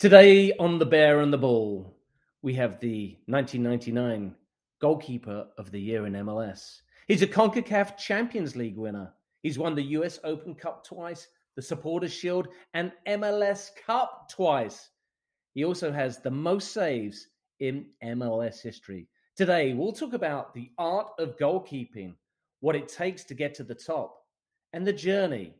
Today on The Bear and the Ball, we have the 1999 goalkeeper of the year in MLS. He's a CONCACAF Champions League winner. He's won the US Open Cup twice, the Supporters Shield, and MLS Cup twice. He also has the most saves in MLS history. Today, we'll talk about the art of goalkeeping, what it takes to get to the top, and the journey,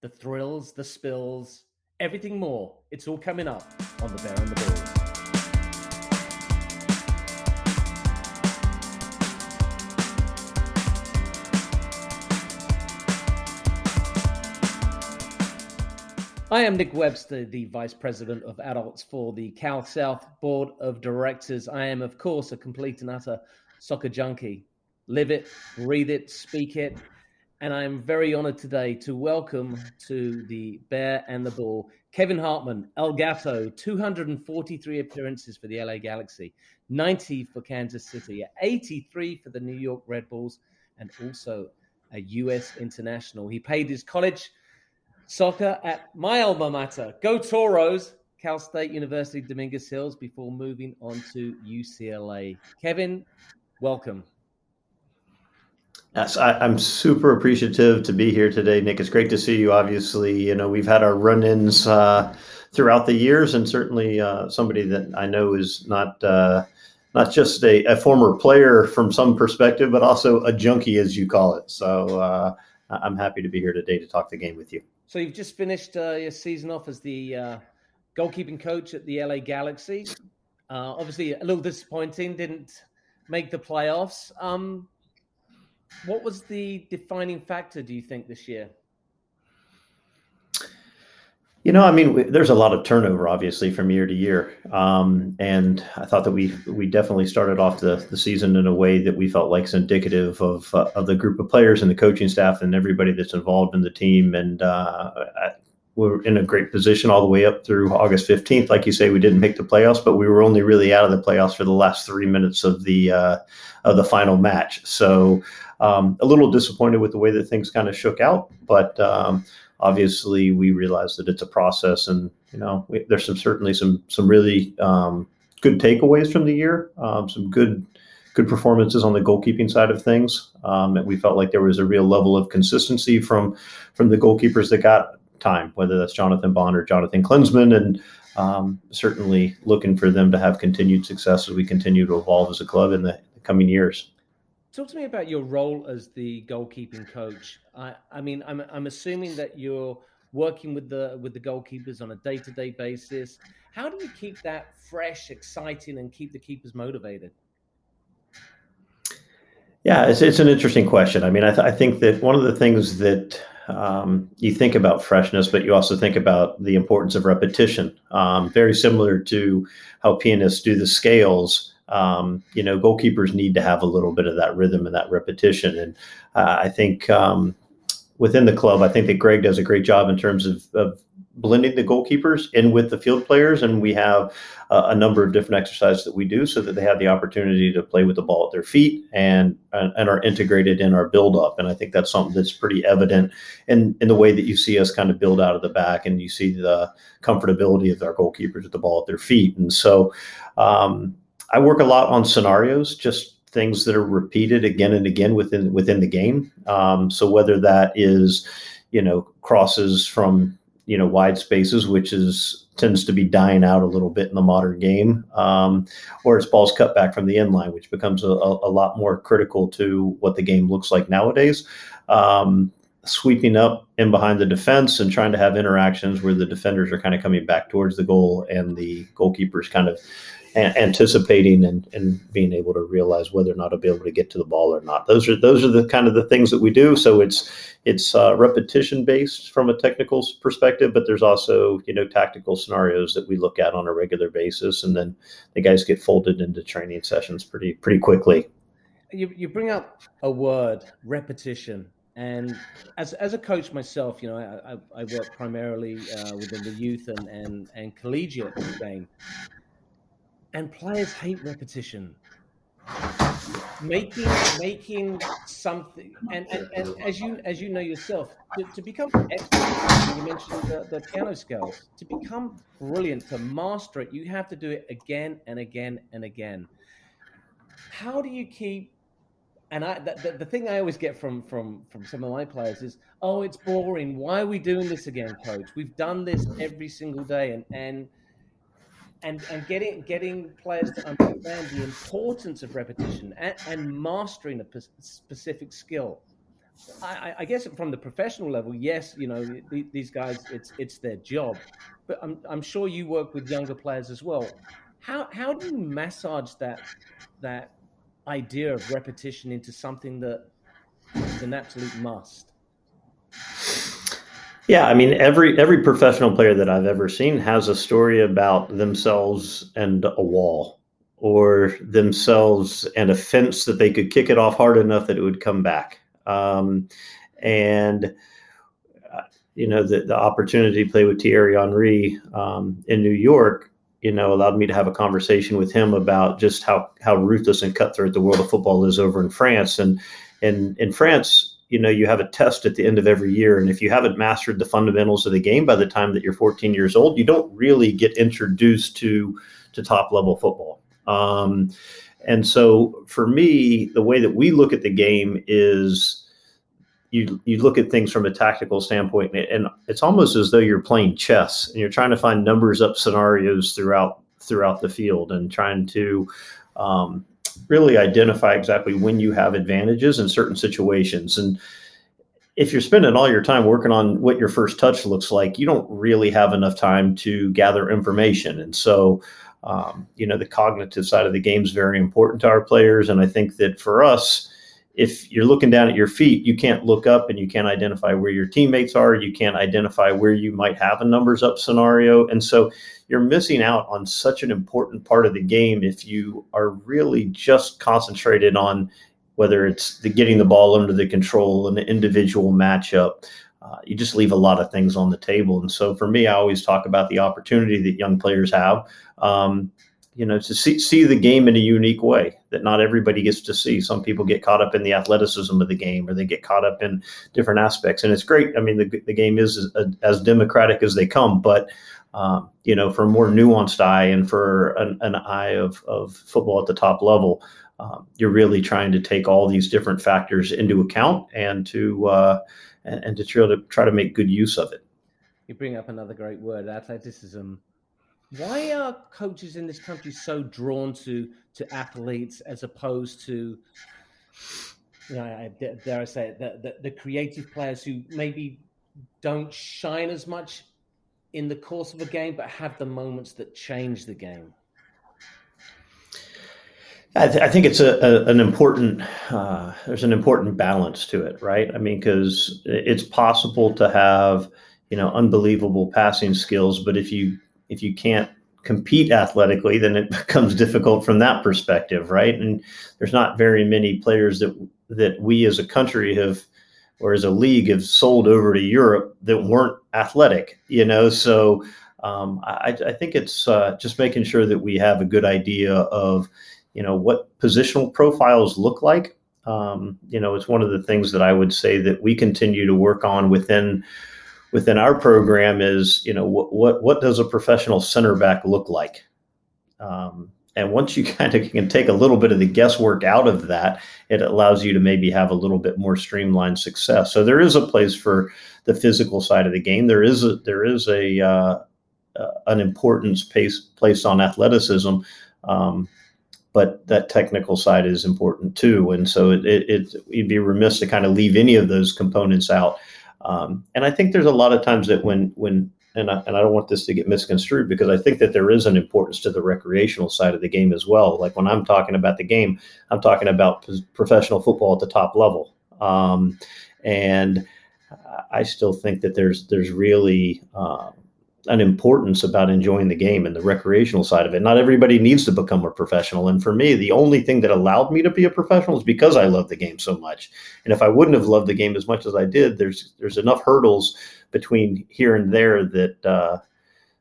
the thrills, the spills, everything more. It's all coming up on The Bear and the Ball. I am Nick Webster, the Vice President of Adults for the Cal South Board of Directors. I am, of course, a complete and utter soccer junkie. Live it, breathe it, speak it, and I'm very honored today to welcome to the Bear and the Ball Kevin Hartman, El Gato, 243 appearances for the LA Galaxy, 90 for Kansas City, 83 for the New York Red Bulls, and also a U.S. international. He played his college soccer at my alma mater, Go Toros, Cal State University, Dominguez Hills, before moving on to UCLA. Kevin, welcome. Yes, I, am super appreciative to be here today, Nick. It's great to see you. Obviously, you know we've had our run-ins uh, throughout the years, and certainly uh, somebody that I know is not uh, not just a, a, former player from some perspective, but also a junkie, as you call it. So uh, I'm happy to be here today to talk the game with you. So you've just finished uh, your season off as the uh, goalkeeping coach at the LA Galaxy. obviously, a little disappointing, didn't make the playoffs. Um, what was the defining factor, do you think, this year? You know, I mean, there's a lot of turnover, obviously, from year to year, um, and I thought that we we definitely started off the, the season in a way that we felt like is indicative of uh, of the group of players and the coaching staff and everybody that's involved in the team. And uh, we're in a great position all the way up through August 15th. Like you say, we didn't make the playoffs, but we were only really out of the playoffs for the last three minutes of the uh, of the final match. So um, a little disappointed with the way that things kind of shook out, but um, obviously we realize that it's a process, and you know we, there's some certainly some some really um, good takeaways from the year, um, some good good performances on the goalkeeping side of things. Um, and we felt like there was a real level of consistency from from the goalkeepers that got time, whether that's Jonathan Bond or Jonathan Klinsmann, and um, certainly looking for them to have continued success as we continue to evolve as a club in the, the coming years. Talk to me about your role as the goalkeeping coach. I, I mean, I'm, I'm assuming that you're working with the with the goalkeepers on a day to day basis. How do you keep that fresh, exciting, and keep the keepers motivated? Yeah, it's, it's an interesting question. I mean, I, th- I think that one of the things that um, you think about freshness, but you also think about the importance of repetition. Um, very similar to how pianists do the scales. Um, you know, goalkeepers need to have a little bit of that rhythm and that repetition. And uh, I think um, within the club, I think that Greg does a great job in terms of, of blending the goalkeepers in with the field players, and we have uh, a number of different exercises that we do so that they have the opportunity to play with the ball at their feet and and, and are integrated in our build up. And I think that's something that's pretty evident in in the way that you see us kind of build out of the back, and you see the comfortability of our goalkeepers with the ball at their feet. And so, um, I work a lot on scenarios, just things that are repeated again and again within within the game. Um, so whether that is you know crosses from you know wide spaces, which is tends to be dying out a little bit in the modern game, um, or it's balls cut back from the end line, which becomes a, a, lot more critical to what the game looks like nowadays. Um, sweeping up in behind the defense and trying to have interactions where the defenders are kind of coming back towards the goal and the goalkeepers kind of anticipating and, and being able to realize whether or not to be able to get to the ball or not. Those are those are the kind of the things that we do. So it's it's uh, repetition based from a technical perspective, but there's also you know tactical scenarios that we look at on a regular basis, and then the guys get folded into training sessions pretty pretty quickly. You you bring up a word repetition. And as, as a coach myself, you know, I, I, I work primarily uh, within the youth and, and, and collegiate game. And players hate repetition. making making something and, and, and as you as you know yourself to, to become expert, you mentioned the, the piano scales to become brilliant to master it you have to do it again and again and again. How do you keep and I the, the, thing I always get from from from some of my players is, oh, it's boring. Why are we doing this again, coach? We've done this every single day, and and and and getting getting players to understand the importance of repetition and, and mastering a specific skill. I, I, guess from the professional level, yes, you know these guys, it's it's their job, but I'm I'm sure you work with younger players as well. How how do you massage that that idea of repetition into something that is an absolute must? Yeah, I mean every every professional player that I've ever seen has a story about themselves and a wall or themselves and a fence that they could kick it off hard enough that it would come back. Um, and uh, you know the, the opportunity to play with Thierry Henry um, in New York, you know, allowed me to have a conversation with him about just how how ruthless and cutthroat the world of football is over in France. And and in France, you know you have a test at the end of every year and if you haven't mastered the fundamentals of the game by the time that you're 14 years old you don't really get introduced to to top level football um, and so for me the way that we look at the game is you you look at things from a tactical standpoint and it's almost as though you're playing chess and you're trying to find numbers up scenarios throughout throughout the field and trying to um, really identify exactly when you have advantages in certain situations. And if you're spending all your time working on what your first touch looks like, you don't really have enough time to gather information. And so, um, you know, the cognitive side of the game is very important to our players. And I think that for us, if you're looking down at your feet, you can't look up and you can't identify where your teammates are. You can't identify where you might have a numbers up scenario. And so you're missing out on such an important part of the game if you are really just concentrated on whether it's the getting the ball under the control and individual matchup. Uh, you just leave a lot of things on the table. And so for me, I always talk about the opportunity that young players have. Um, you know, to see, see the game in a unique way that not everybody gets to see. Some people get caught up in the athleticism of the game or they get caught up in different aspects. And it's great. I mean, the, the game is as, as democratic as they come, but um, you know, for a more nuanced eye and for an, an eye of, of football at the top level, um, you're really trying to take all these different factors into account and to uh, and, and, to try to try to make good use of it. You bring up another great word, athleticism. Why are coaches in this country so drawn to to athletes as opposed to, you know, I, dare I say it, the, the, the creative players who maybe don't shine as much in the course of a game, but have the moments that change the game? I, th- I think it's a, a an important uh, there's an important balance to it, right? I mean, because it's possible to have you know unbelievable passing skills, but if you if you can't compete athletically, then it becomes difficult from that perspective, right? And there's not very many players that that we as a country have or as a league have sold over to Europe that weren't athletic, you know. So um, I, I, think it's uh, just making sure that we have a good idea of, you know, what positional profiles look like. Um, you know, it's one of the things that I would say that we continue to work on within within our program is, you know, what what what does a professional center back look like? Um, and once you kind of can take a little bit of the guesswork out of that, it allows you to maybe have a little bit more streamlined success. So there is a place for the physical side of the game. There is a there is a uh, uh, an importance place placed on athleticism, um, but that technical side is important too. And so it, it, it you'd be remiss to kind of leave any of those components out. Um, and I think there's a lot of times that when when and I, and I don't want this to get misconstrued because I think that there is an importance to the recreational side of the game as well. Like when I'm talking about the game, I'm talking about professional football at the top level. Um, and I still think that there's there's really uh, an importance about enjoying the game and the recreational side of it. Not everybody needs to become a professional. And for me, the only thing that allowed me to be a professional is because I love the game so much. And if I wouldn't have loved the game as much as I did, there's there's enough hurdles between here and there that uh,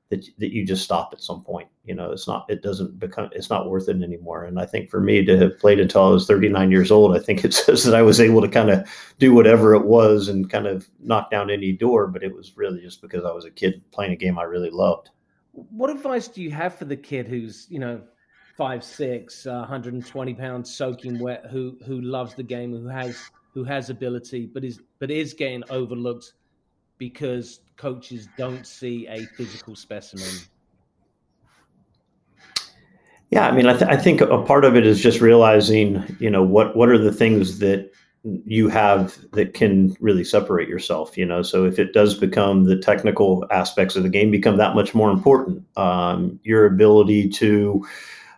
that that you just stop at some point. You know, it's not it doesn't become it's not worth it anymore. And I think for me to have played until I was 39 years old, I think it says that I was able to kind of do whatever it was and kind of knock down any door. But it was really just because I was a kid playing a game I really loved. What advice do you have for the kid who's you know five six, uh, 120 pounds, soaking wet, who who loves the game, who has who has ability, but is but is getting overlooked because coaches don't see a physical specimen? Yeah, I mean, I, th- I, think a part of it is just realizing, you know, what what are the things that you have that can really separate yourself. You know, so if it does become the technical aspects of the game become that much more important, um, your ability to,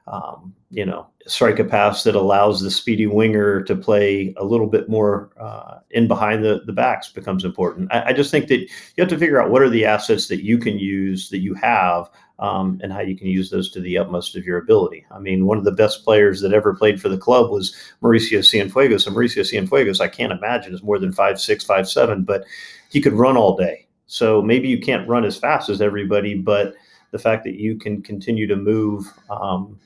um, you know, strike a pass that allows the speedy winger to play a little bit more uh, in behind the, the backs becomes important. I, I, just think that you have to figure out what are the assets that you can use that you have um, and how you can use those to the utmost of your ability. I mean, one of the best players that ever played for the club was Mauricio Cienfuegos. And Mauricio Cienfuegos, I can't imagine, is more than five six, five seven, but he could run all day. So maybe you can't run as fast as everybody, but the fact that you can continue to move um,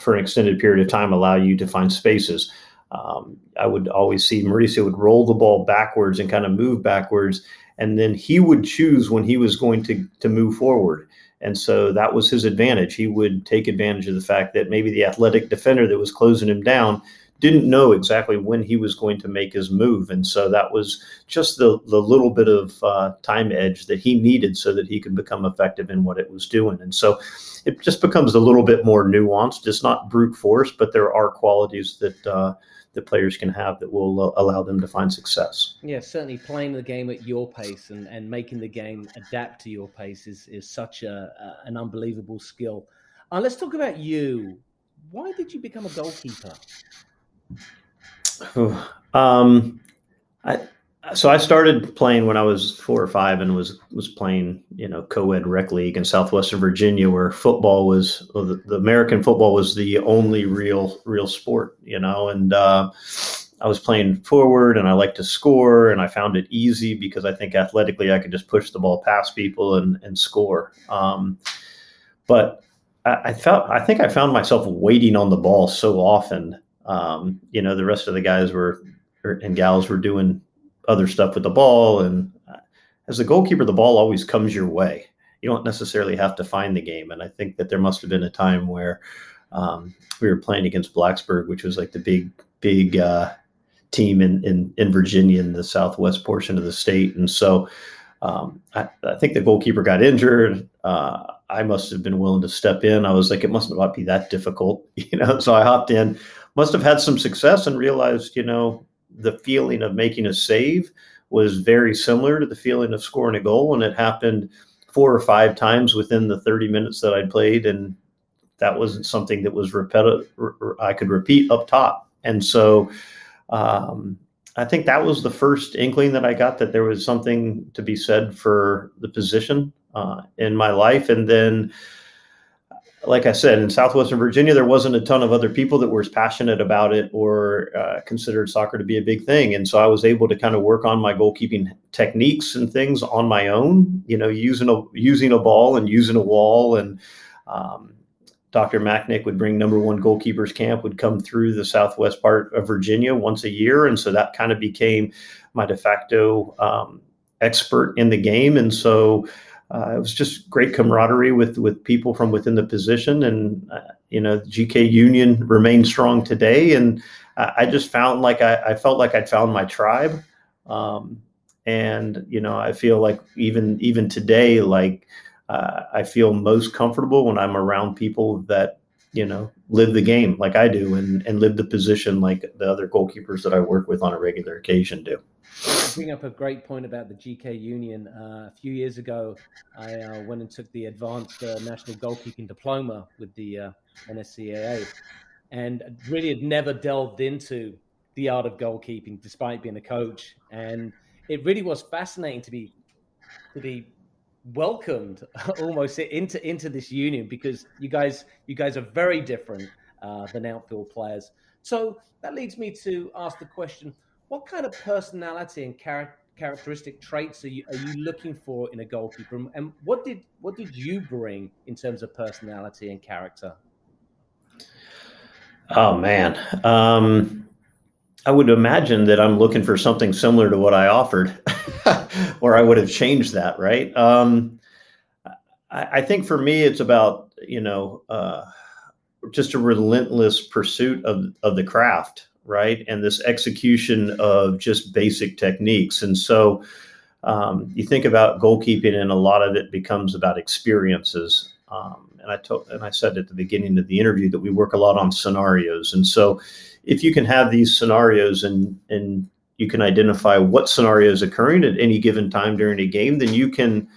for an extended period of time allow you to find spaces. Um, I would always see Mauricio would roll the ball backwards and kind of move backwards, and then he would choose when he was going to to move forward. And so that was his advantage. He would take advantage of the fact that maybe the athletic defender that was closing him down didn't know exactly when he was going to make his move. And so that was just the, the little bit of uh, time edge that he needed so that he could become effective in what it was doing. And so it just becomes a little bit more nuanced. It's not brute force, but there are qualities that uh, that players can have that will allow them to find success. Yeah, certainly playing the game at your pace and, and making the game adapt to your pace is, is such a, a an unbelievable skill. Uh, let's talk about you. Why did you become a goalkeeper? Um, I so I started playing when I was four or five, and was was playing you know co-ed rec league in southwestern Virginia, where football was well, the, the, American football was the only real real sport, you know, and uh, I was playing forward, and I liked to score, and I found it easy because I think athletically I could just push the ball past people and and score. Um, but I, I felt I think I found myself waiting on the ball so often. Um, you know, the rest of the guys were and gals were doing other stuff with the ball. And as a goalkeeper, the ball always comes your way. You don't necessarily have to find the game. And I think that there must have been a time where um, we were playing against Blacksburg, which was like the big, big uh, team in, in, in Virginia in the southwest portion of the state. And so um, I, I, think the goalkeeper got injured. Uh, I must have been willing to step in. I was like, it must not be that difficult, you know. So I hopped in. Must have had some success and realized, you know, the feeling of making a save was very similar to the feeling of scoring a goal, and it happened four or five times within the 30 minutes that I'd played, and that wasn't something that was repetitive. I could repeat up top, and so um, I think that was the first inkling that I got that there was something to be said for the position uh, in my life, and then like I said, in Southwestern Virginia, there wasn't a ton of other people that were as passionate about it or uh, considered soccer to be a big thing. And so I was able to kind of work on my goalkeeping techniques and things on my own, you know, using a, using a ball and using a wall. And um, Dr. Machnik would bring number one goalkeepers camp, would come through the Southwest part of Virginia once a year. And so that kind of became my de facto um, expert in the game. And so, uh, it was just great camaraderie with with people from within the position, and uh, you know, GK Union remains strong today. And I just found like I, I, felt like I'd found my tribe, um, and you know, I feel like even even today, like uh, I feel most comfortable when I'm around people that you know live the game like I do, and and live the position like the other goalkeepers that I work with on a regular occasion do bring up a great point about the GK Union. Uh, a few years ago, I uh, went and took the advanced uh, national goalkeeping diploma with the uh, NSCAA, and really had never delved into the art of goalkeeping, despite being a coach. And it really was fascinating to be to be welcomed almost into into this union because you guys you guys are very different uh, than outfield players. So that leads me to ask the question what kind of personality and char- characteristic traits are you, are you looking for in a goalkeeper? And what did what did you bring in terms of personality and character? Oh man, um, I would imagine that I'm looking for something similar to what I offered, or I would have changed that, right? Um, I, I, think for me, it's about you know uh, just a relentless pursuit of of the craft right? And this execution of just basic techniques. And so um, you think about goalkeeping, and a lot of it becomes about experiences. Um, and I told, and I said at the beginning of the interview that we work a lot on scenarios. And so, if you can have these scenarios and and you can identify what scenario is occurring at any given time during a game, then you can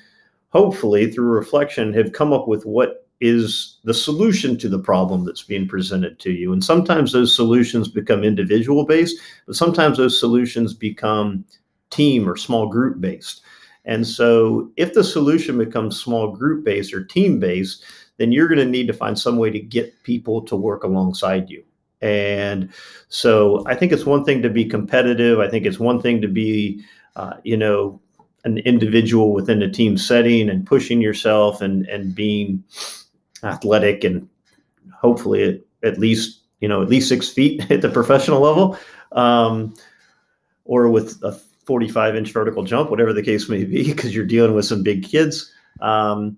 hopefully through reflection have come up with what is the solution to the problem that's being presented to you. And sometimes those solutions become individual based, but sometimes those solutions become team or small group based. And so if the solution becomes small group based or team based, then you're going to need to find some way to get people to work alongside you. And so I think it's one thing to be competitive. I think it's one thing to be, uh, you know, an individual within a team setting and pushing yourself and and being athletic and hopefully at, at least you know at least six feet at the professional level, um, or with a 45 inch vertical jump, whatever the case may be, because you're dealing with some big kids. Um,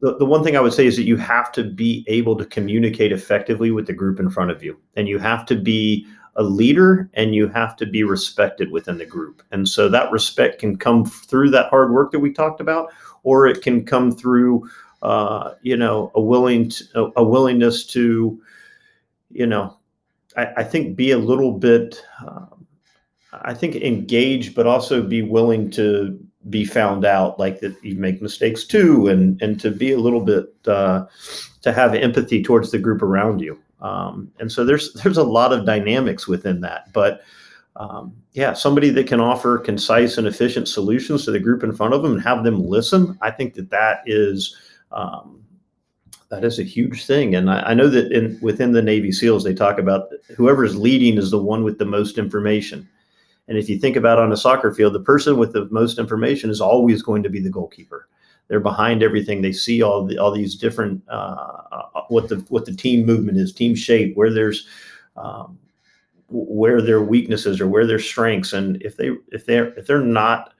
the, the one thing I would say is that you have to be able to communicate effectively with the group in front of you, and you have to be a leader and you have to be respected within the group. And so that respect can come through that hard work that we talked about, or it can come through uh, you know, a willing to, a willingness to, you know, I, I think be a little bit, um, I think engage, but also be willing to be found out, like that you make mistakes too, and and to be a little bit uh, to have empathy towards the group around you. Um, and so there's there's a lot of dynamics within that, but. Um, yeah, somebody that can offer concise and efficient solutions to the group in front of them and have them listen. I think that that is um, that is a huge thing. And I, I, know that in within the Navy SEALs, they talk about whoever is leading is the one with the most information. And if you think about on a soccer field, the person with the most information is always going to be the goalkeeper. They're behind everything. They see all the all these different uh, what the what the team movement is, team shape, where there's um, where their weaknesses or where their strengths. And if they if they're if they're not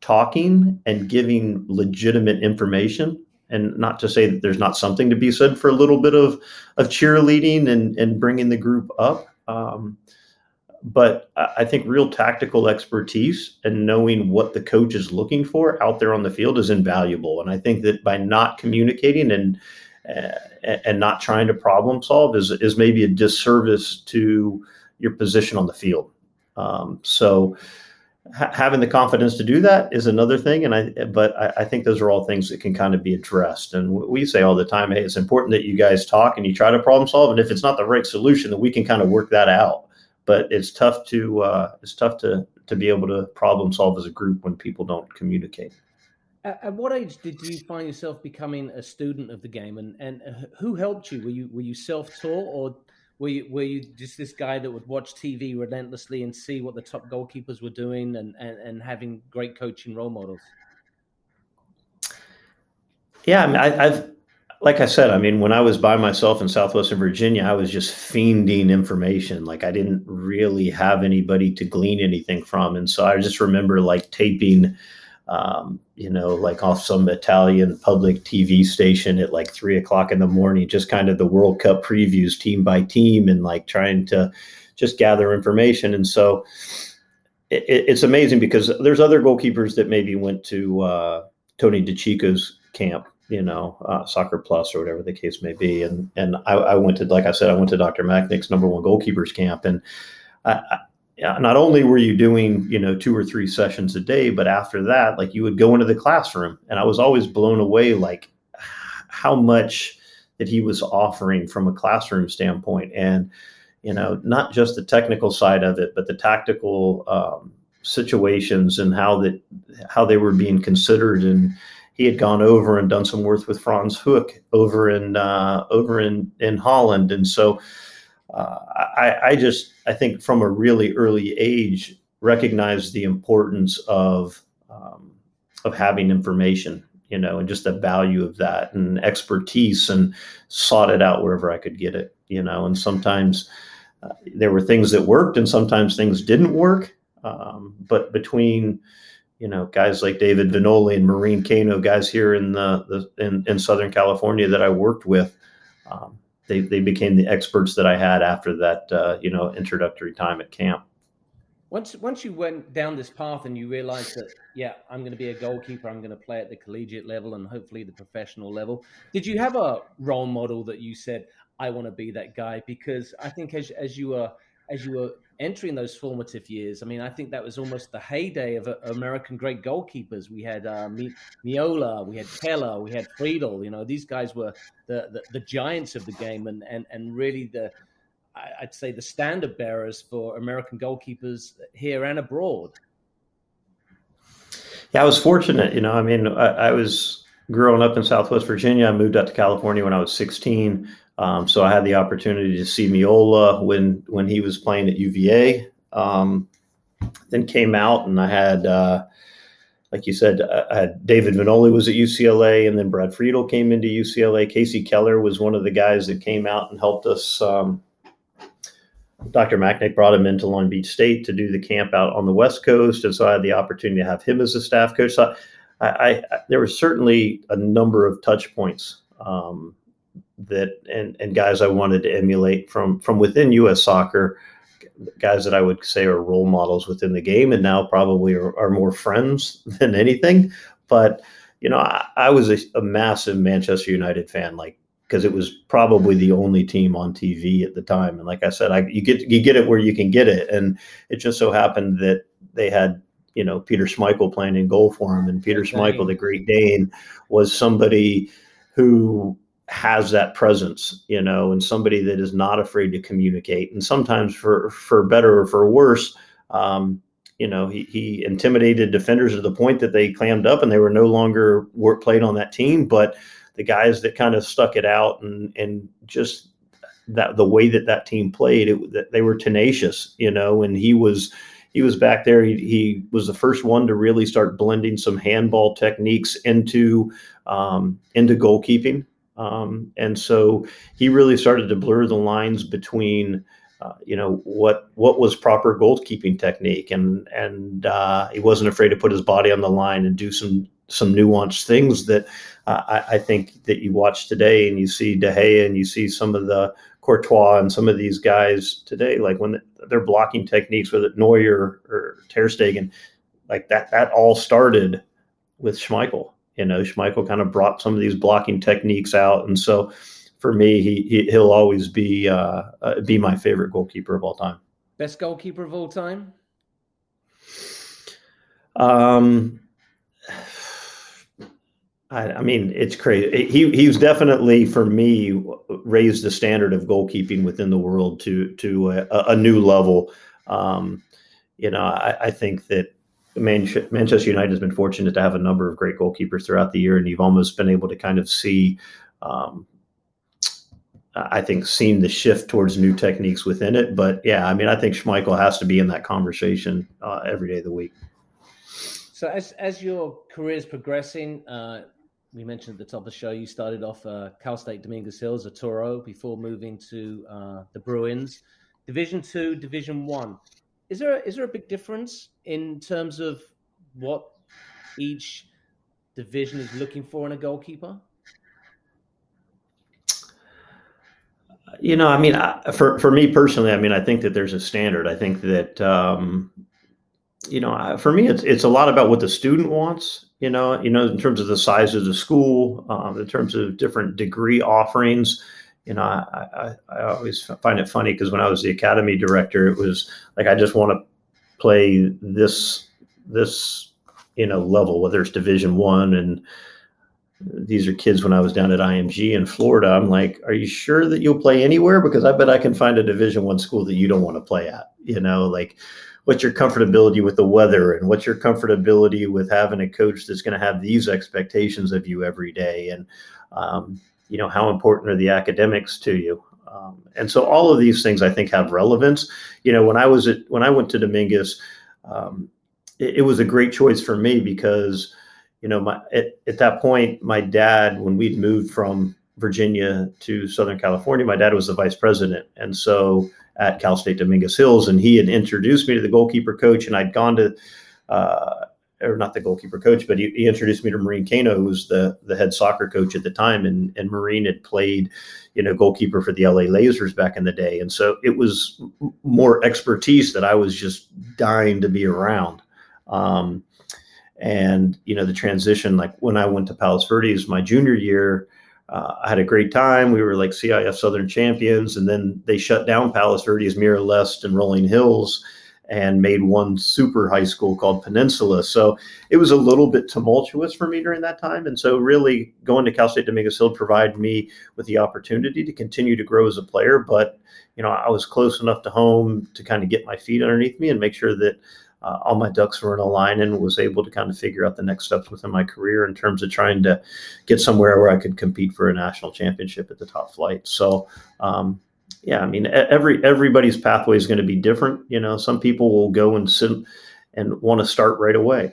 talking and giving legitimate information, and not to say that there's not something to be said for a little bit of of cheerleading and and bringing the group up um, but I think real tactical expertise and knowing what the coach is looking for out there on the field is invaluable. And I think that by not communicating and uh, and not trying to problem solve is is maybe a disservice to your position on the field. Um, so ha- having the confidence to do that is another thing. And I, but I, I, think those are all things that can kind of be addressed. And we say all the time, hey, it's important that you guys talk and you try to problem solve. And if it's not the right solution, then we can kind of work that out. But it's tough to uh, it's tough to to be able to problem solve as a group when people don't communicate. At what age did you find yourself becoming a student of the game, and and who helped you? Were you were you self taught, or were you, were you just this guy that would watch TV relentlessly and see what the top goalkeepers were doing and, and, and having great coaching role models? Yeah, I mean, I, I've like I said, I mean, when I was by myself in Southwestern Virginia, I was just fiending information. Like I didn't really have anybody to glean anything from, and so I just remember like taping um, you know, like off some Italian public TV station at like three o'clock in the morning, just kind of the World Cup previews team by team and like trying to just gather information. And so it, it's amazing because there's other goalkeepers that maybe went to uh, Tony DiCicco's camp, you know, uh, Soccer Plus or whatever the case may be. And and I, I, went to, like I said, I went to Dr. Machnik's number one goalkeepers camp, and I, not only were you doing you know two or three sessions a day but after that like you would go into the classroom and i was always blown away like how much that he was offering from a classroom standpoint. And you know not just the technical side of it but the tactical um, situations and how that how they were being considered. And he had gone over and done some work with Frans Hoek over in uh, over in in Holland. And so uh, I, I, just I think from a really early age, recognized the importance of um, of having information, you know, and just the value of that and expertise, and sought it out wherever I could get it, you know. And sometimes uh, there were things that worked, and sometimes things didn't work. Um, but between you know, guys like David Vanole and Marine Cano, guys here in the, the in, in Southern California that I worked with, um, they, they became the experts that I had after that, uh, you know, introductory time at camp. Once once you went down this path and you realized that, yeah, I'm going to be a goalkeeper, I'm going to play at the collegiate level and hopefully the professional level. Did you have a role model that you said, I want to be that guy? Because I think as as you were as you were entering those formative years, I mean, I think that was almost the heyday of uh, American great goalkeepers. We had uh, Meola, we had Keller, we had Friedel. You know, these guys were the, the, the giants of the game, and and and really the I'd say the standard bearers for American goalkeepers here and abroad. Yeah, I was fortunate. You know, I mean, I, I was growing up in Southwest Virginia. I moved out to California when I was 16. Um, so I had the opportunity to see Meola when when he was playing at UVA. Um, then came out and I had, uh, like you said, I had David Vanole was at UCLA, and then Brad Friedel came into UCLA. Kasey Keller was one of the guys that came out and helped us. Um, Dr. Machnik brought him into Long Beach State to do the camp out on the West Coast, and so I had the opportunity to have him as a staff coach. So I, I, I there was certainly a number of touch points um, that and and guys I wanted to emulate from from within U.S. soccer, guys that I would say are role models within the game, and now probably are, are more friends than anything. But you know, I, I was a, a, massive Manchester United fan, like because it was probably the only team on TV at the time. And like I said, I you get you get it where you can get it, and it just so happened that they had you know Peter Schmeichel playing in goal for him, and Peter Schmeichel, the Great Dane, was somebody who has that presence, you know, and somebody that is not afraid to communicate. And sometimes for for better or for worse, um, you know, he, he intimidated defenders to the point that they clammed up and they were no longer work played on that team. But the guys that kind of stuck it out and and just that the way that that team played, it, that they were tenacious, you know, and he was he was back there. He, he was the first one to really start blending some handball techniques into um, into goalkeeping. Um, and so he really started to blur the lines between, uh, you know, what what was proper goalkeeping technique, and and uh, he wasn't afraid to put his body on the line and do some some nuanced things that uh, I, I, think that you watch today, and you see De Gea, and you see some of the Courtois and some of these guys today, like when they're blocking techniques, whether Neuer or Ter Stegen, like that that all started with Schmeichel you know, Schmeichel kind of brought some of these blocking techniques out, and so for me, he, he will always be uh, uh, be my favorite goalkeeper of all time. Best goalkeeper of all time. Um, I, I, mean, it's crazy. He he was definitely for me raised the standard of goalkeeping within the world to to a, a new level. Um, you know, I, I think that Manchester United has been fortunate to have a number of great goalkeepers throughout the year, and you've almost been able to kind of see, um, I think, seen the shift towards new techniques within it. But yeah, I mean, I think Schmeichel has to be in that conversation uh, every day of the week. So as as your career is progressing, uh, we mentioned at the top of the show you started off uh, Cal State Dominguez Hills, a Toro, before moving to uh, the Bruins, Division Two, Division One is there a, is there a big difference in terms of what each division is looking for in a goalkeeper? You know, I mean, for for me personally, I mean, I think that there's a standard. I think that um, you know, for me, it's it's a lot about what the student wants. You know, you know, in terms of the size of the school, um, in terms of different degree offerings you know, I, I, I always find it funny because when I was the academy director, it was like I just want to play this this you know level, whether it's Division One and these are kids when I was down at IMG in Florida. I'm like, are you sure that you'll play anywhere? Because I bet I can find a Division One school that you don't want to play at. You know, like what's your comfortability with the weather and what's your comfortability with having a coach that's going to have these expectations of you every day and um, you know how important are the academics to you um, and so all of these things i think have relevance you know when i was at when i went to dominguez um, it, it, was a great choice for me because, you know, my at, at that point, my dad, when we'd moved from Virginia to Southern California, my dad was the vice president, and so at Cal State Dominguez Hills, and he had introduced me to the goalkeeper coach, and I'd gone to. Uh, or not the goalkeeper coach, but he, he, introduced me to Marine Cano, who was the the head soccer coach at the time, and and Marine had played, you know, goalkeeper for the LA Lazers back in the day, and so it was more expertise that I was just dying to be around. Um, and you know, the transition, like when I went to Palos Verdes my junior year, uh, I had a great time. We were like CIF Southern champions, and then they shut down Palos Verdes, Miraleste, and Rolling Hills and made one super high school called Peninsula. So it was a little bit tumultuous for me during that time. And so, really, going to Cal State Dominguez Hill provided me with the opportunity to continue to grow as a player. But, you know, I was close enough to home to kind of get my feet underneath me and make sure that uh, all my ducks were in a line and was able to kind of figure out the next steps within my career in terms of trying to get somewhere where I could compete for a national championship at the top flight. So, um, yeah, I mean, every everybody's pathway is going to be different. You know, some people will go and sit and want to start right away.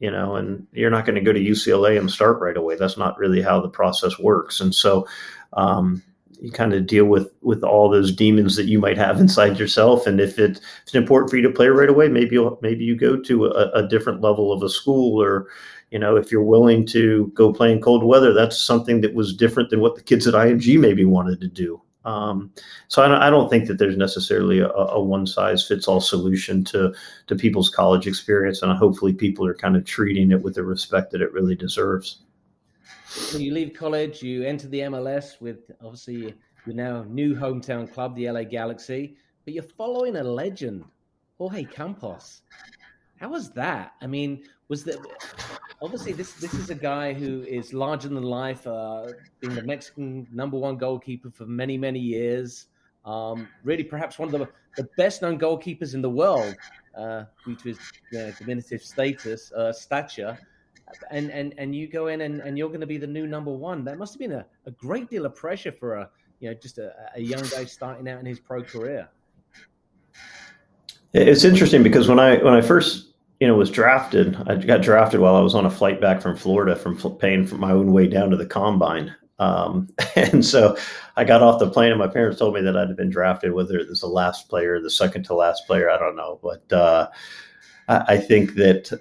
You know, and you're not going to go to UCLA and start right away. That's not really how the process works. And so, um, you kind of deal with with all those demons that you might have inside yourself. And if, it, if it's important for you to play right away, maybe you maybe you go to a, a different level of a school or you know, if you're willing to go play in cold weather, that's something that was different than what the kids at IMG maybe wanted to do. Um, so I don't, I don't, think that there's necessarily a, a, one size fits all solution to to people's college experience, and hopefully people are kind of treating it with the respect that it really deserves. So you leave college, you enter the MLS with obviously your now new hometown club, the LA Galaxy, but you're following a legend, Jorge Campos. How was that? I mean, was that obviously this this is a guy who is larger than life, uh, being the Mexican number one goalkeeper for many many years. Um, really, perhaps one of the, the best known goalkeepers in the world uh, due to his know, diminutive status, uh, stature. And, and and you go in and, and you're going to be the new number one. That must have been a, a great deal of pressure for a you know just a, a young guy starting out in his pro career. It's interesting because when I when I first you know was drafted, I got drafted while I was on a flight back from Florida from paying for my own way down to the combine. Um, and so I got off the plane, and my parents told me that I'd been drafted, whether it was the last player, the second to last player, I don't know. But uh, I, I think that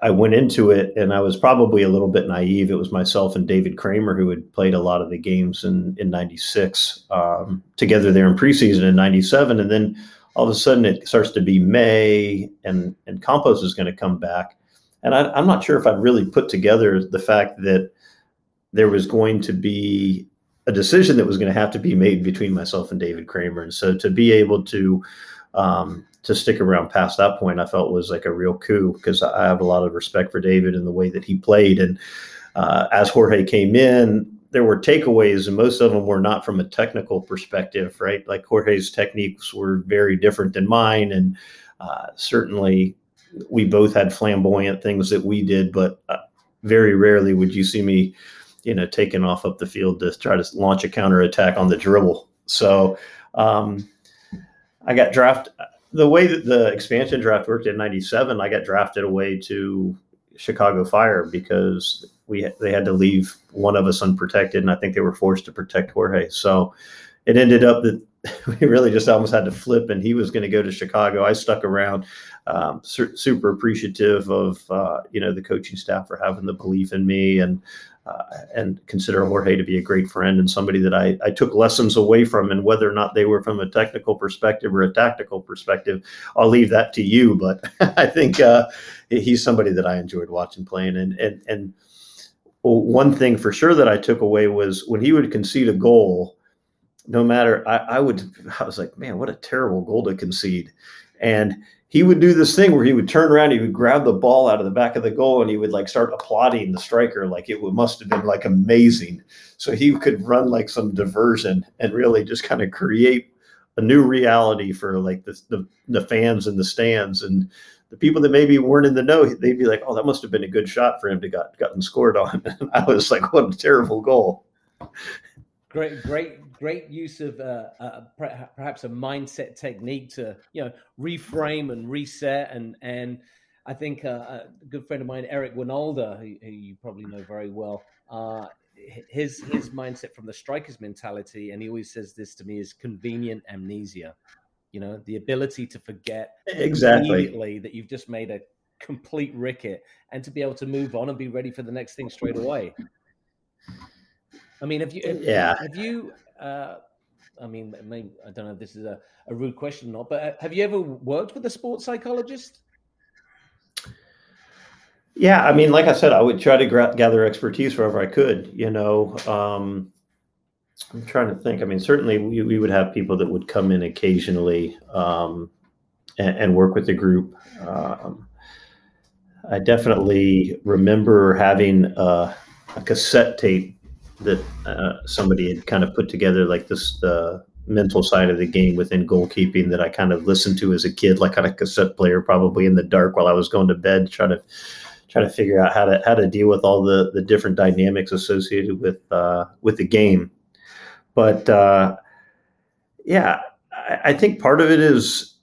I went into it and I was probably a little bit naive. It was myself and David Kramer who had played a lot of the games in in '96 um, together there in preseason in '97, and then all of a sudden it starts to be May and, and Campos is going to come back. And I, I'm not sure if I'd really put together the fact that there was going to be a decision that was going to have to be made between myself and David Kramer. And so to be able to um, to stick around past that point, I felt was like a real coup because I have a lot of respect for David and the way that he played. And uh, as Jorge came in, there were takeaways, and most of them were not from a technical perspective, right? Like Jorge's techniques were very different than mine, and uh, certainly we both had flamboyant things that we did, but uh, very rarely would you see me, you know, taking off up the field to try to launch a counter attack on the dribble. So um, I got drafted. The way that the expansion draft worked in '97, I got drafted away to Chicago Fire because we they had to leave one of us unprotected, and I think they were forced to protect Jorge. So it ended up that we really just almost had to flip, and he was going to go to Chicago. I stuck around, um, su- super appreciative of uh, you know the coaching staff for having the belief in me, and uh, and consider Jorge to be a great friend and somebody that I, I took lessons away from. And whether or not they were from a technical perspective or a tactical perspective, I'll leave that to you. But I think uh, he's somebody that I enjoyed watching playing. And and and one thing for sure that I took away was when he would concede a goal. No matter, I, I would. I was like, man, what a terrible goal to concede. And he would do this thing where he would turn around, he would grab the ball out of the back of the goal, and he would like start applauding the striker, like it must have been like amazing. So he could run like some diversion and really just kind of create a new reality for like the, the, the fans in the stands and the people that maybe weren't in the know. They'd be like, "Oh, that must have been a good shot for him to got gotten scored on." And I was like, "What a terrible goal!" great, great, great use of uh, uh, perhaps a mindset technique to you know reframe and reset and and I think uh, a good friend of mine, Eric Wynalda, who, who you probably know very well, uh, his his mindset from the striker's mentality, and he always says this to me is convenient amnesia. You know, the ability to forget exactly immediately that you've just made a complete ricket, and to be able to move on and be ready for the next thing straight away. I mean, have you? Have, yeah. Have you? Uh, I mean, maybe, I don't know if this is a, a rude question or not, but uh, have you ever worked with a sports psychologist? Yeah, I mean, like I said, I would try to gra- gather expertise wherever I could. You know, um, I'm trying to think. I mean, certainly we, we would have people that would come in occasionally um, and, and, work with the group. Um, I definitely remember having a, a cassette tape that uh, somebody had kind of put together, like this the mental side of the game within goalkeeping that I kind of listened to as a kid, like on a cassette player, probably in the dark while I was going to bed, trying to try to figure out how to how to deal with all the the different dynamics associated with uh, with the game. But uh, yeah, I, I, think part of it is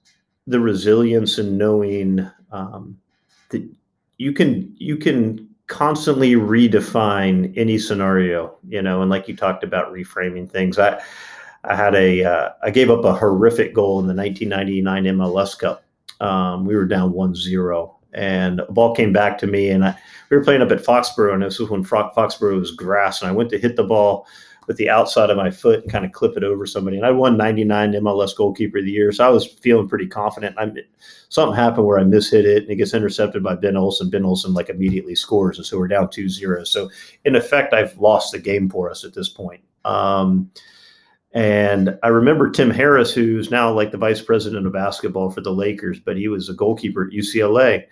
the resilience and knowing um, that you can you can constantly redefine any scenario, you know, and like you talked about reframing things. I I had a uh, I gave up a horrific goal in the 1999 MLS Cup. Um, we were down 1-0 and a ball came back to me and I, we were playing up at Foxborough and this was when Foxborough was grass and I went to hit the ball with the outside of my foot and kind of clip it over somebody. And I won 99 MLS goalkeeper of the year so I was feeling pretty confident. I something happened where I mishit it and it gets intercepted by Ben Olsen. Ben Olsen like immediately scores and so we're down 2-0 so in effect I've lost the game for us at this point. Um, and I remember Tim Harris, who's now like the vice president of basketball for the Lakers, but he was a goalkeeper at UCLA,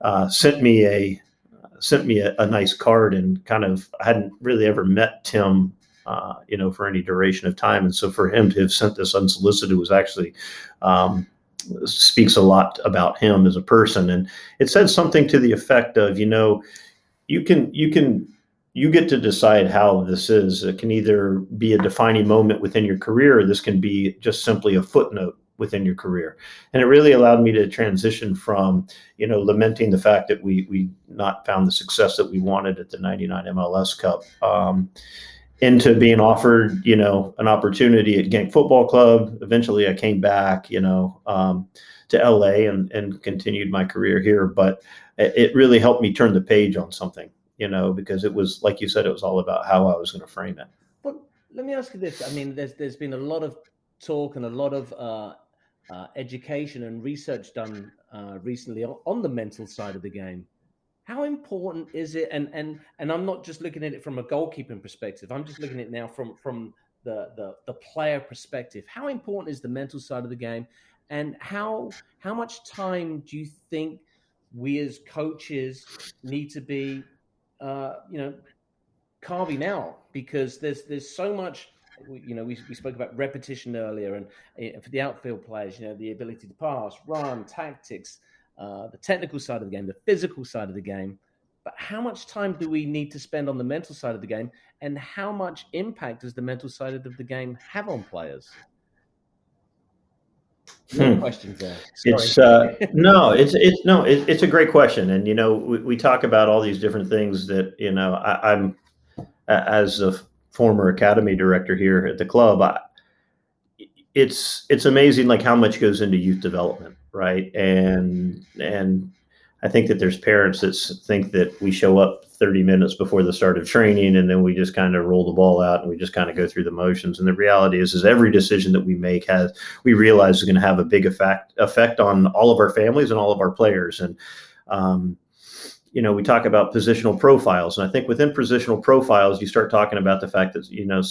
uh, sent me a sent me a, a, nice card and kind of I hadn't really ever met Tim, uh, you know, for any duration of time, and so for him to have sent this unsolicited was actually um, speaks a lot about him as a person, and it said something to the effect of, you know, you can you can you get to decide how this is. It can either be a defining moment within your career, or this can be just simply a footnote within your career. And it really allowed me to transition from, you know, lamenting the fact that we we not found the success that we wanted at the 99 MLS Cup. Um, into being offered, you know, an opportunity at Genk Football Club. Eventually, I came back, you know, um, to LA and and continued my career here. But it really helped me turn the page on something you know, because it was like you said, it was all about how I was going to frame it. But let me ask you this: I mean, there's there's been a lot of talk and a lot of uh, uh, education and research done uh, recently on, the mental side of the game. How important is it? And and and I'm not just looking at it from a goalkeeping perspective. I'm just looking at it now from from the the, the player perspective. How important is the mental side of the game? And how how much time do you think we as coaches need to be uh, you know, carving out because there's there's so much. You know, we, we spoke about repetition earlier, and uh, for the outfield players, you know, the ability to pass, run, tactics, uh, the technical side of the game, the physical side of the game. But how much time do we need to spend on the mental side of the game, and how much impact does the mental side of the game have on players? No hmm. questions there. Sorry. It's uh, no, it's it's no, it, it's a great question, and you know, we, we talk about all these different things that you know. I, am as a former academy director here at the club. I, it's it's amazing like how much goes into youth development, right? And and I think that there's parents that think that we show up 30 minutes before the start of training and then we just kind of roll the ball out and we just kind of go through the motions. And the reality is, is every decision that we make has we realize is going to have a big effect effect on all of our families and all of our players. And um, you know, we talk about positional profiles, and I think within positional profiles, you start talking about the fact that you know,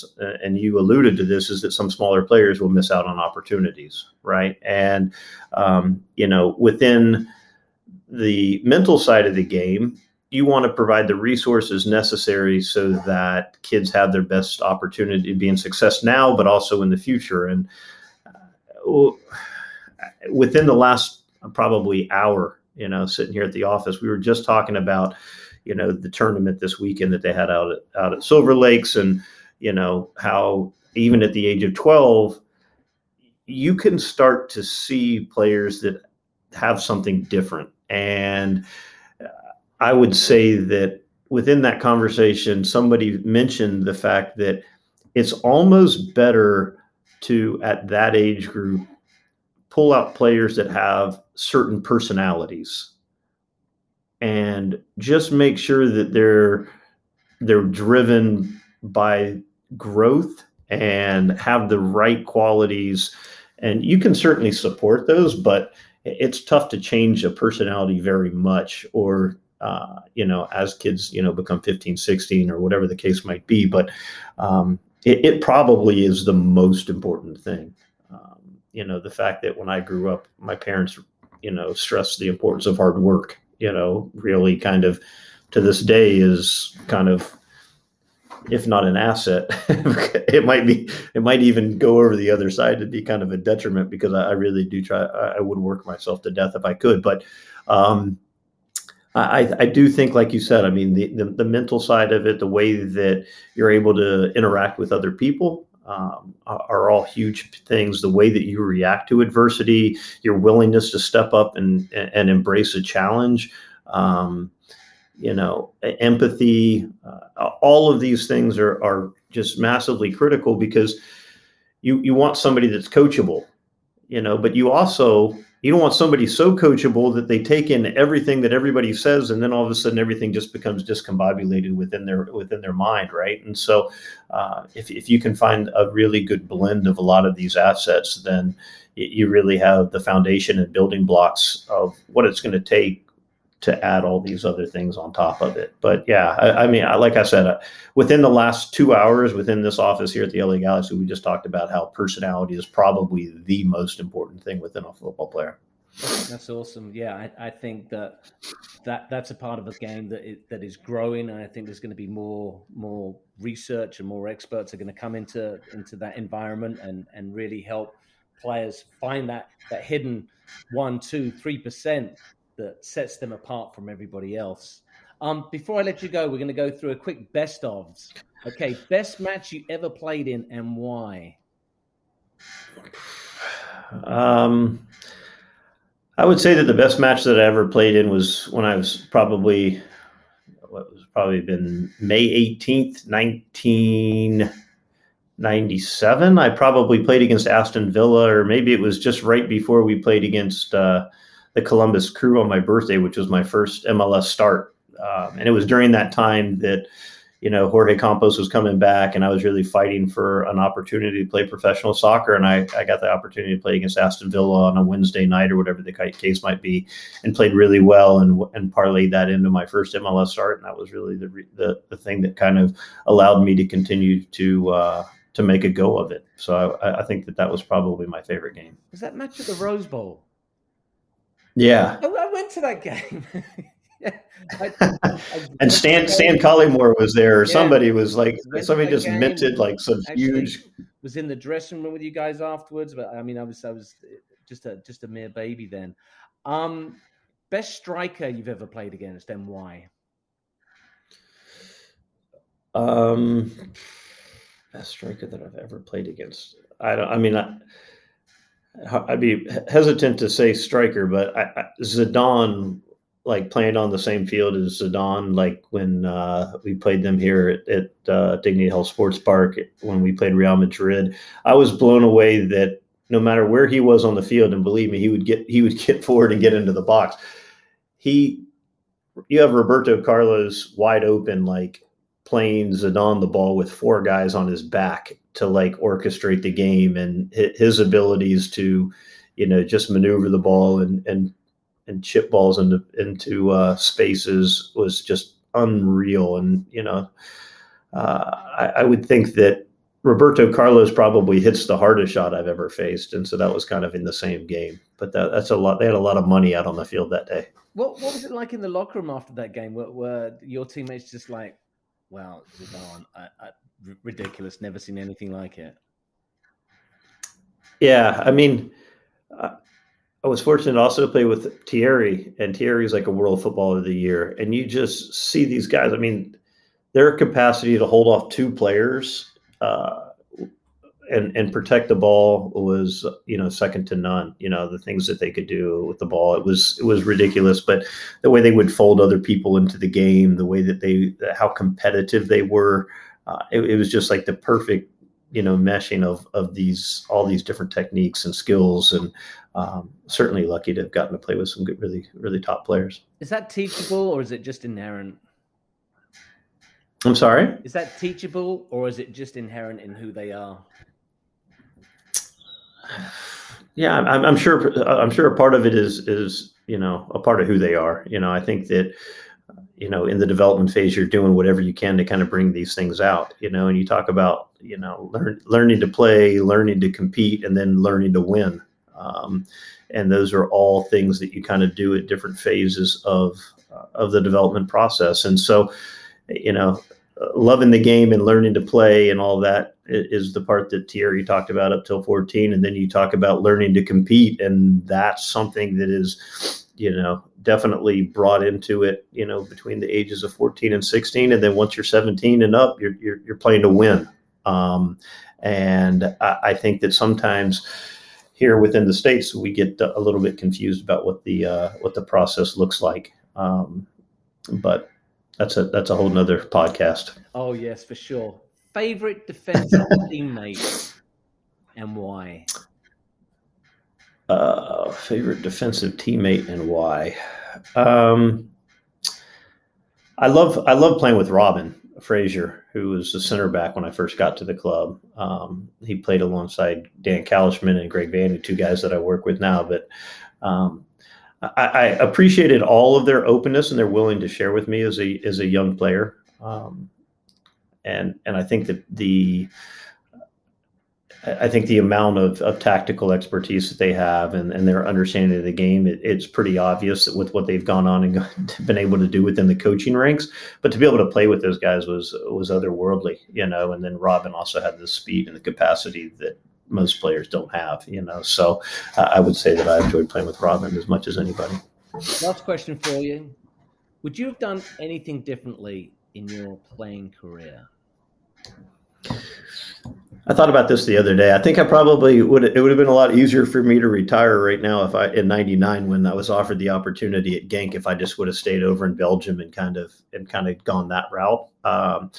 and you alluded to this, is that some smaller players will miss out on opportunities, right? And um, you know, within the mental side of the game, you want to provide the resources necessary so that kids have their best opportunity to be in success now, but also in the future. And uh, within the last probably hour, you know, sitting here at the office, we were just talking about, you know, the tournament this weekend that they had out at out at Silver Lakes, and you know, how even at the age of 12, you can start to see players that have something different. And uh, I would say that within that conversation, somebody mentioned the fact that it's almost better to, at that age group, pull out players that have certain personalities. And just make sure that they're they're driven by growth and have the right qualities. And you can certainly support those but it's tough to change a personality very much or uh, you know as kids you know become 15 16 or whatever the case might be. But um, it, it, probably is the most important thing. Um, you know the fact that when i grew up my parents you know stressed the importance of hard work you know really kind of to this day is kind of if not an asset, it might be, it might even go over the other side to be kind of a detriment because I, I really do try, I, would work myself to death if I could. But um, I, I do think, like you said, I mean, the, the, the, mental side of it, the way that you're able to interact with other people um, are all huge things. The way that you react to adversity, your willingness to step up and, and embrace a challenge. Um, you know, empathy, uh, all of these things are, are just massively critical because you, you want somebody that's coachable, you know, but you also, you don't want somebody so coachable that they take in everything that everybody says and then all of a sudden everything just becomes discombobulated within their within their mind right? And so uh, if, if you can find a really good blend of a lot of these assets then you really have the foundation and building blocks of what it's going to take to add all these other things on top of it. But yeah, I, I mean, like I said, uh, within the last two hours within this office here at the LA Galaxy, we just talked about how personality is probably the most important thing within a football player. That's awesome. Yeah, I, I think that that that's a part of a game that it, that is growing, and I think there's going to be more more research and more experts are going to come into into that environment and and really help players find that that hidden one, two, three percent that sets them apart from everybody else. Um, before I let you go, we're going to go through a quick best ofs. Okay, best match you ever played in and why? Um, I would say that the best match that I ever played in was when I was probably what was probably been May 18th, 1997. I probably played against Aston Villa, or maybe it was just right before we played against uh, the Columbus Crew on my birthday, which was my first MLS start. Um, and it was during that time that, you know, Jorge Campos was coming back, and I was really fighting for an opportunity to play professional soccer. And I, I got the opportunity to play against Aston Villa on a Wednesday night or whatever the case might be, and played really well and and parlayed that into my first MLS start. And that was really the the, the thing that kind of allowed me to continue to. Uh, to make a go of it, so I, I think that that was probably my favorite game. Was that match at the Rose Bowl? Yeah, I, I went to that game. I, I, and Stan Stan Collymore was there, or yeah. somebody was like somebody just game. minted like some Actually, huge. Was in the dressing room with you guys afterwards, but I mean, I was I was just a just a mere baby then. Um, best striker you've ever played against, and why? Um, best striker that I've ever played against. I don't. I mean, I, I'd be hesitant to say striker, but I, I, Zidane, like playing on the same field as Zidane, like when uh, we played them here at, at uh, Dignity Health Sports Park when we played Real Madrid, I was blown away that no matter where he was on the field, and believe me, he would get he would get forward and get into the box. He, you have Roberto Carlos wide open, like playing Zidane the ball with four guys on his back to like orchestrate the game and his abilities to, you know, just maneuver the ball and and and chip balls into into uh, spaces was just unreal. And you know, uh, I, I would think that Roberto Carlos probably hits the hardest shot I've ever faced, and so that was kind of in the same game. But that, that's a lot. They had a lot of money out on the field that day. What What was it like in the locker room after that game? Were, were your teammates just like, well Zidane, I, I, ridiculous. Never seen anything like it. Yeah, I mean, I was fortunate also to play with Thierry, and Thierry's like a World Footballer of the Year, and you just see these guys. I mean, their capacity to hold off two players uh, and and protect the ball was you know second to none. You know the things that they could do with the ball it was it was ridiculous. But the way they would fold other people into the game, the way that they how competitive they were, uh, it, it was just like the perfect you know meshing of of these all these different techniques and skills and um, certainly lucky to have gotten to play with some good really really top players. Is that teachable or is it just inherent? I'm sorry? Is that teachable or is it just inherent in who they are? Yeah i'm, I'm sure i'm sure a part of it is is you know a part of who they are. You know i think that you know in the development phase you're doing whatever you can to kind of bring these things out you know and you talk about you know learn, learning to play learning to compete and then learning to win. Um, and those are all things that you kind of do at different phases of uh, of the development process. And so you know loving the game and learning to play and all that is the part that Thierry talked about up till 14 and then you talk about learning to compete and that's something that is you know definitely brought into it you know between the ages of 14 and 16 and then once you're 17 and up you're you're, you're playing to win. Um, and I, I, think that sometimes here within the states we get a little bit confused about what the uh, what the process looks like. Um, but that's a that's a whole nother podcast. Oh yes for sure. Favorite defensive teammate and why uh, favorite defensive teammate and why? Um, I love I love playing with Robin Fraser, who was the center back when I first got to the club. Um, he played alongside Dan Calichman and Greg Vanney, two guys that I work with now. But um, I, I, appreciated all of their openness and their willing to share with me as a as a young player. Um, and and I think that the I think the amount of, of tactical expertise that they have and, and their understanding of the game, it, it's pretty obvious with what they've gone on and been able to do within the coaching ranks. But to be able to play with those guys was was otherworldly, you know. And then Robin also had the speed and the capacity that most players don't have, you know. So uh, I would say that I enjoyed playing with Robin as much as anybody. Last question for you: Would you have done anything differently in your playing career? I thought about this the other day. I think I probably would. It would have been a lot easier for me to retire right now if I in '99 when I was offered the opportunity at Genk. If I just would have stayed over in Belgium and kind of and kind of gone that route, um,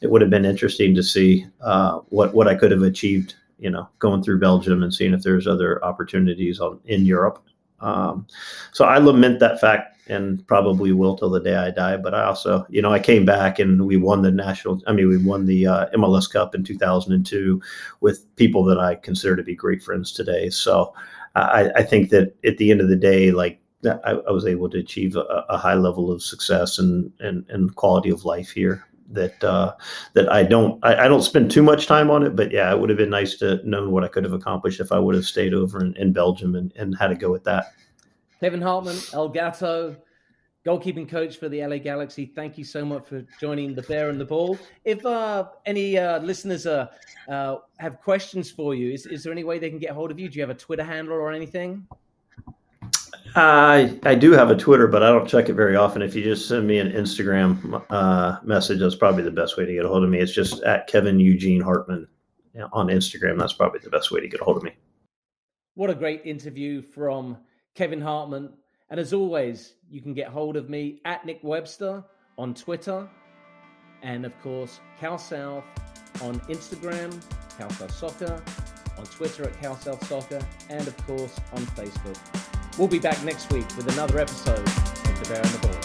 it would have been interesting to see uh, what what I could have achieved. You know, going through Belgium and seeing if there's other opportunities on, in Europe. Um, so I lament that fact and probably will till the day I die. But I also, you know, I came back and we won the national. I mean, we won the uh, MLS Cup in 2002 with people that I consider to be great friends today. So I, I think that at the end of the day, like I, I was able to achieve a, a, high level of success and, and and quality of life here. That uh, that I don't I, I, don't spend too much time on it, but yeah, it would have been nice to know what I could have accomplished if I would have stayed over in, in Belgium and, and had to go with that. Kevin Hartman, El Gato, goalkeeping coach for the LA Galaxy. Thank you so much for joining the Bear and the Ball. If uh, any uh, listeners uh, uh, have questions for you, is, is there any way they can get hold of you? Do you have a Twitter handle or anything? I I do have a Twitter, but I don't check it very often. If you just send me an Instagram uh, message, that's probably the best way to get a hold of me. It's just at Kevin Eugene Hartman on Instagram. That's probably the best way to get a hold of me. What a great interview from Kevin Hartman. And as always, you can get hold of me at Nick Webster on Twitter. And of course, Cal South on Instagram, Cal South Soccer, on Twitter at Cal South Soccer, and of course on Facebook. We'll be back next week with another episode of The Bear and the Ball.